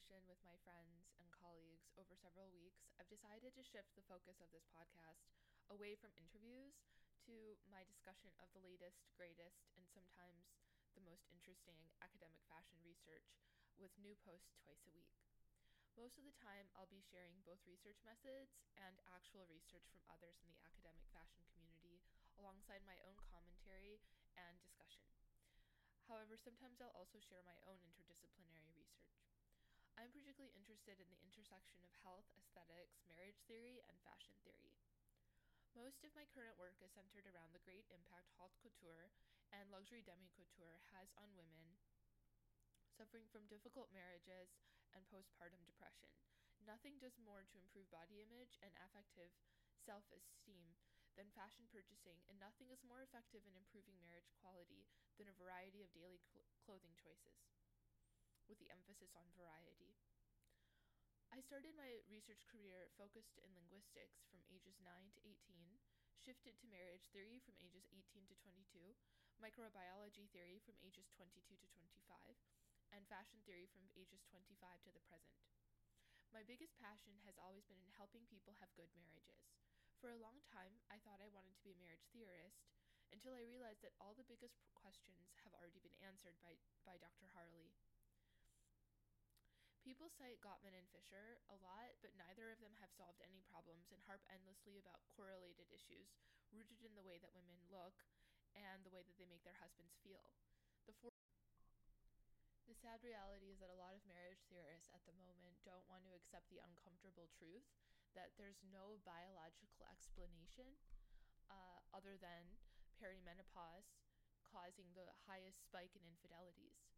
conversation with my friends and colleagues over several weeks, I've decided to shift the focus of this podcast away from interviews to my discussion of the latest, greatest, and sometimes the most interesting academic fashion research with new posts twice a week. Most of the time, I'll be sharing both research methods and actual research from others in the academic fashion community alongside my own commentary and discussion. However, sometimes I'll also share my own interdisciplinary research. I'm particularly interested in the intersection of health, aesthetics, marriage theory, and fashion theory. Most of my current work is centered around the great impact haute couture and luxury demi couture has on women suffering from difficult marriages and postpartum depression. Nothing does more to improve body image and affective self esteem than fashion purchasing, and nothing is more effective in improving marriage quality than a variety of daily cl- clothing choices, with the emphasis on variety. I started my research career focused in linguistics from ages 9 to 18, shifted to marriage theory from ages 18 to 22, microbiology theory from ages 22 to 25, and fashion theory from ages 25 to the present. My biggest passion has always been in helping people have good marriages. For a long time, I thought I wanted to be a marriage theorist until I realized that all the biggest questions have already been answered by, by Dr. Harley. People cite Gottman and Fisher a lot, but neither of them have solved any problems and harp endlessly about correlated issues rooted in the way that women look and the way that they make their husbands feel. The four the sad reality is that a lot of marriage theorists at the moment don't want to accept the uncomfortable truth that there's no biological explanation uh, other than perimenopause causing the highest spike in infidelities.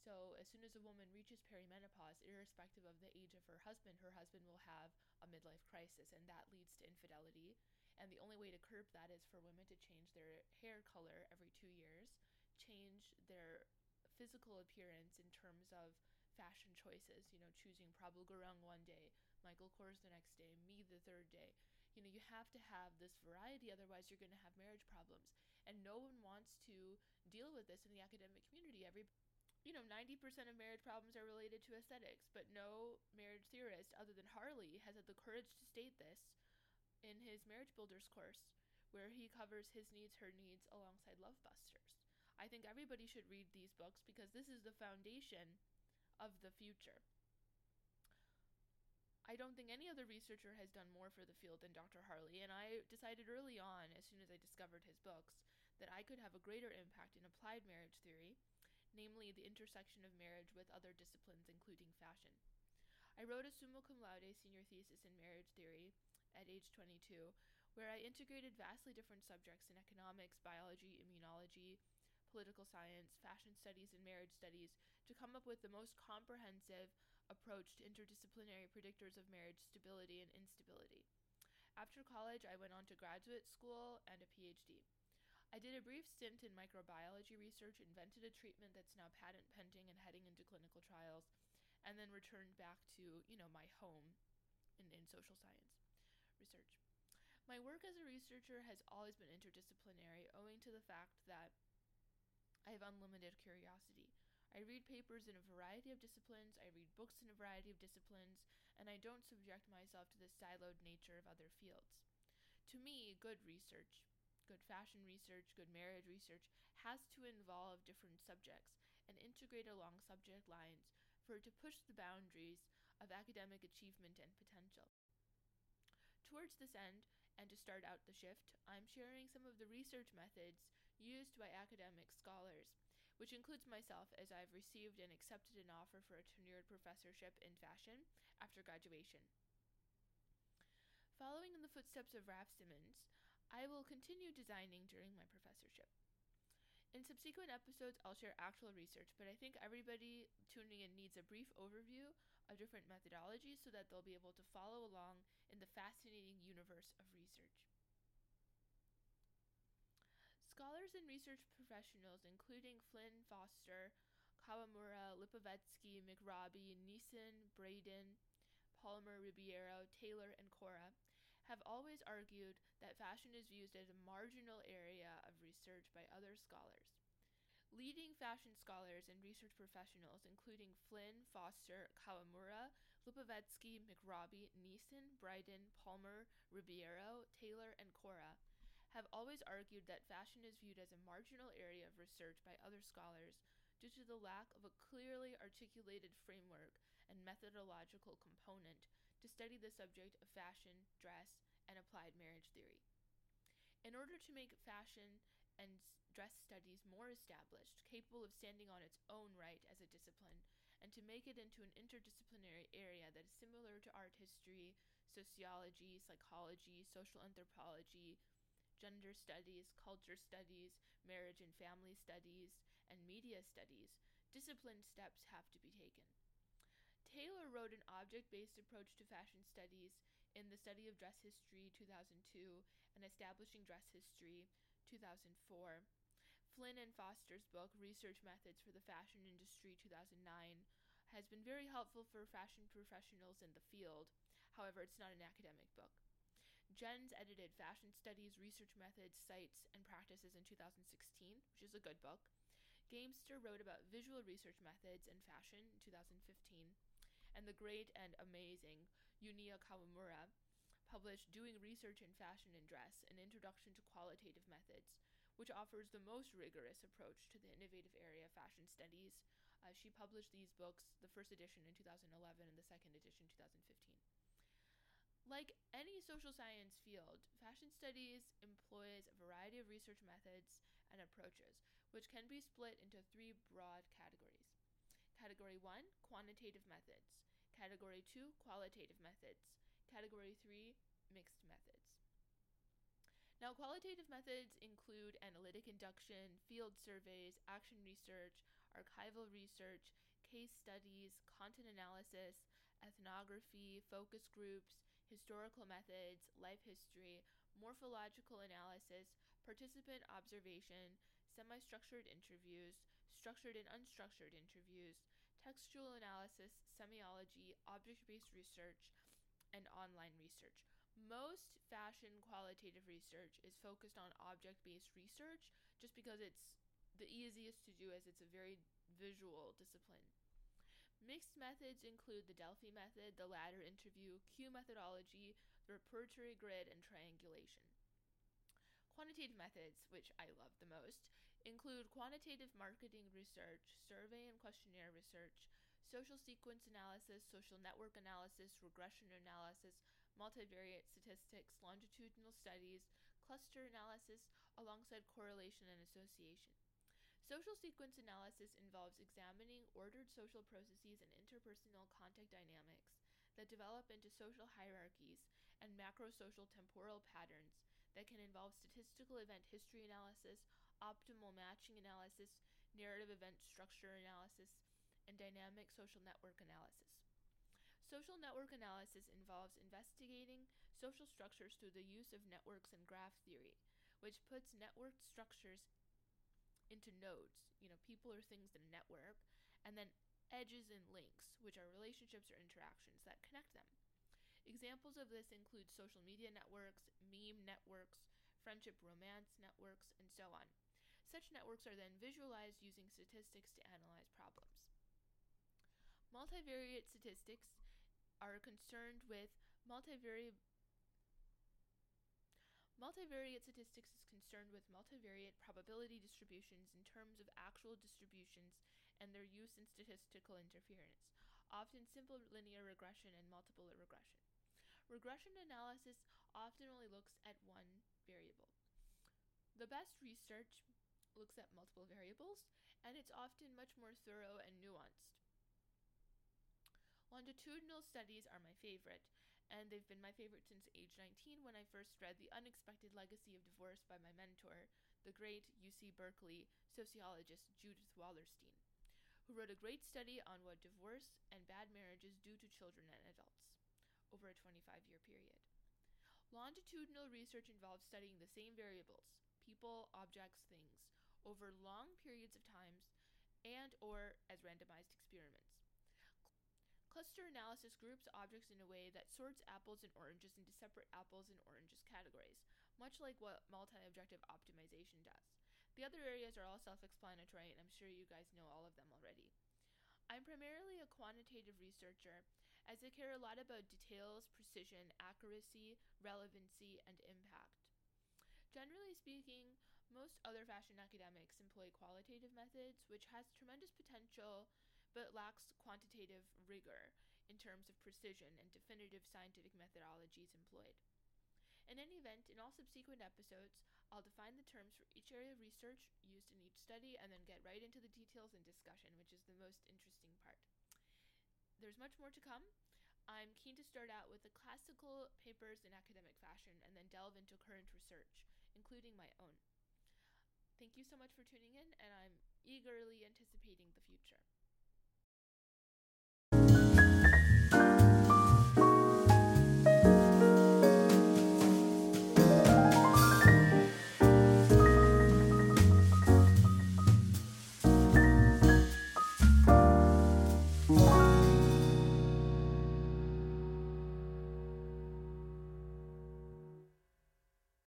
So, as soon as a woman reaches perimenopause, irrespective of the age of her husband, her husband will have a midlife crisis, and that leads to infidelity. And the only way to curb that is for women to change their hair color every two years, change their physical appearance in terms of fashion choices, you know, choosing Prabal Gurung one day, Michael Kors the next day, me the third day. You know, you have to have this variety, otherwise, you're going to have marriage problems. And no one wants to deal with this in the academic community. Every you know, 90% of marriage problems are related to aesthetics, but no marriage theorist other than Harley has had the courage to state this in his Marriage Builders course, where he covers his needs, her needs alongside Love Busters. I think everybody should read these books because this is the foundation of the future. I don't think any other researcher has done more for the field than Dr. Harley, and I decided early on, as soon as I discovered his books, that I could have a greater impact in applied marriage theory namely the intersection of marriage with other disciplines, including fashion. I wrote a summa cum laude senior thesis in marriage theory at age 22, where I integrated vastly different subjects in economics, biology, immunology, political science, fashion studies, and marriage studies to come up with the most comprehensive approach to interdisciplinary predictors of marriage stability and instability. After college, I went on to graduate school and a PhD. I did a brief stint in microbiology research, invented a treatment that's now patent pending and heading into clinical trials, and then returned back to, you know, my home in, in social science research. My work as a researcher has always been interdisciplinary, owing to the fact that I have unlimited curiosity. I read papers in a variety of disciplines, I read books in a variety of disciplines, and I don't subject myself to the siloed nature of other fields. To me, good research, good fashion research, good marriage research has to involve different subjects and integrate along subject lines for it to push the boundaries of academic achievement and potential. Towards this end, and to start out the shift, I'm sharing some of the research methods used by academic scholars, which includes myself as I've received and accepted an offer for a tenured professorship in fashion after graduation. Following in the footsteps of Raf Simons, I will continue designing during my professorship. In subsequent episodes, I'll share actual research, but I think everybody tuning in needs a brief overview of different methodologies so that they'll be able to follow along in the fascinating universe of research. Scholars and research professionals, including Flynn Foster, Kawamura, Lipovetsky, McRobbie, Neeson, Braden, Palmer, Ribeiro, Taylor, and Cora, have always argued that fashion is viewed as a marginal area of research by other scholars. Leading fashion scholars and research professionals, including Flynn, Foster, Kawamura, Lipovetsky, McRobbie, Neeson, Bryden, Palmer, Ribeiro, Taylor, and Cora have always argued that fashion is viewed as a marginal area of research by other scholars due to the lack of a clearly articulated framework and methodological component to study the subject of fashion, dress, and applied marriage theory. In order to make fashion and dress studies more established, capable of standing on its own right as a discipline, and to make it into an interdisciplinary area that is similar to art history, sociology, psychology, social anthropology, gender studies, culture studies, marriage and family studies, and media studies, disciplined steps have to be taken. Taylor wrote an object based approach to fashion studies in The Study of Dress History 2002 and Establishing Dress History 2004. Flynn and Foster's book, Research Methods for the Fashion Industry 2009, has been very helpful for fashion professionals in the field. However, it's not an academic book. Jenss edited Fashion Studies, Research Methods, Sites, and Practices in 2016, which is a good book. Gaimster wrote about visual research methods in fashion in 2015. And the great and amazing Yuniya Kawamura published Doing Research in Fashion and Dress An Introduction to Qualitative Methods, which offers the most rigorous approach to the innovative area of fashion studies. Uh, she published these books, the first edition in 2011 and the second edition 2015. Like any social science field, fashion studies employs a variety of research methods and approaches, which can be split into three broad categories. Category 1 Quantitative methods, Category 2 Qualitative methods, Category 3 Mixed methods. Now, qualitative methods include analytic induction, field surveys, action research, archival research, case studies, content analysis, ethnography, focus groups, historical methods, life history, morphological analysis, participant observation, semi structured interviews, structured and unstructured interviews, textual analysis, semiology, object based research, and online research. Most fashion qualitative research is focused on object based research just because it's the easiest to do as it's a very visual discipline. Mixed methods include the Delphi method, the ladder interview, Q methodology, the repertory grid, and triangulation. Quantitative methods, which I love the most, include quantitative marketing research, survey and questionnaire research, social sequence analysis, social network analysis, regression analysis, multivariate statistics, longitudinal studies, cluster analysis, alongside correlation and association. Social sequence analysis involves examining ordered social processes and interpersonal contact dynamics that develop into social hierarchies and macrosocial temporal patterns that can involve statistical event history analysis, optimal matching analysis, narrative event structure analysis, and dynamic social network analysis. Social network analysis involves investigating social structures through the use of networks and graph theory, which puts networked structures into nodes, you know, people or things in a network, and then edges and links, which are relationships or interactions that connect them. Examples of this include social media networks, meme networks, friendship romance networks, and so on. Such networks are then visualized using statistics to analyze problems. Multivariate statistics are concerned with multivariate Multivariate statistics is concerned with multivariate probability distributions in terms of actual distributions and their use in statistical interference, often simple linear regression and multiple regression. Regression analysis often only looks at one variable. The best research looks at multiple variables, and it's often much more thorough and nuanced. Longitudinal studies are my favorite, and they've been my favorite since age 19 when I first read The Unexpected Legacy of Divorce by my mentor, the great UC Berkeley sociologist Judith Wallerstein, who wrote a great study on what divorce and bad marriages do to children and adults over a 25 year period. Longitudinal research involves studying the same variables, people, objects, things, over long periods of times and or as randomized experiments. Cluster analysis groups objects in a way that sorts apples and oranges into separate apples and oranges categories, much like what multi objective optimization does. The other areas are all self explanatory, and I'm sure you guys know all of them already. I'm primarily a quantitative researcher, as I care a lot about details, precision, accuracy, relevancy, and impact. Generally speaking, most other fashion academics employ qualitative methods, which has tremendous potential but lacks quantitative rigor in terms of precision and definitive scientific methodologies employed. In any event, in all subsequent episodes, I'll define the terms for each area of research used in each study and then get right into the details and discussion, which is the most interesting part. There's much more to come. I'm keen to start out with the classical papers in academic fashion and then delve into current research, including my own. Thank you so much for tuning in, and I'm eagerly anticipating the future.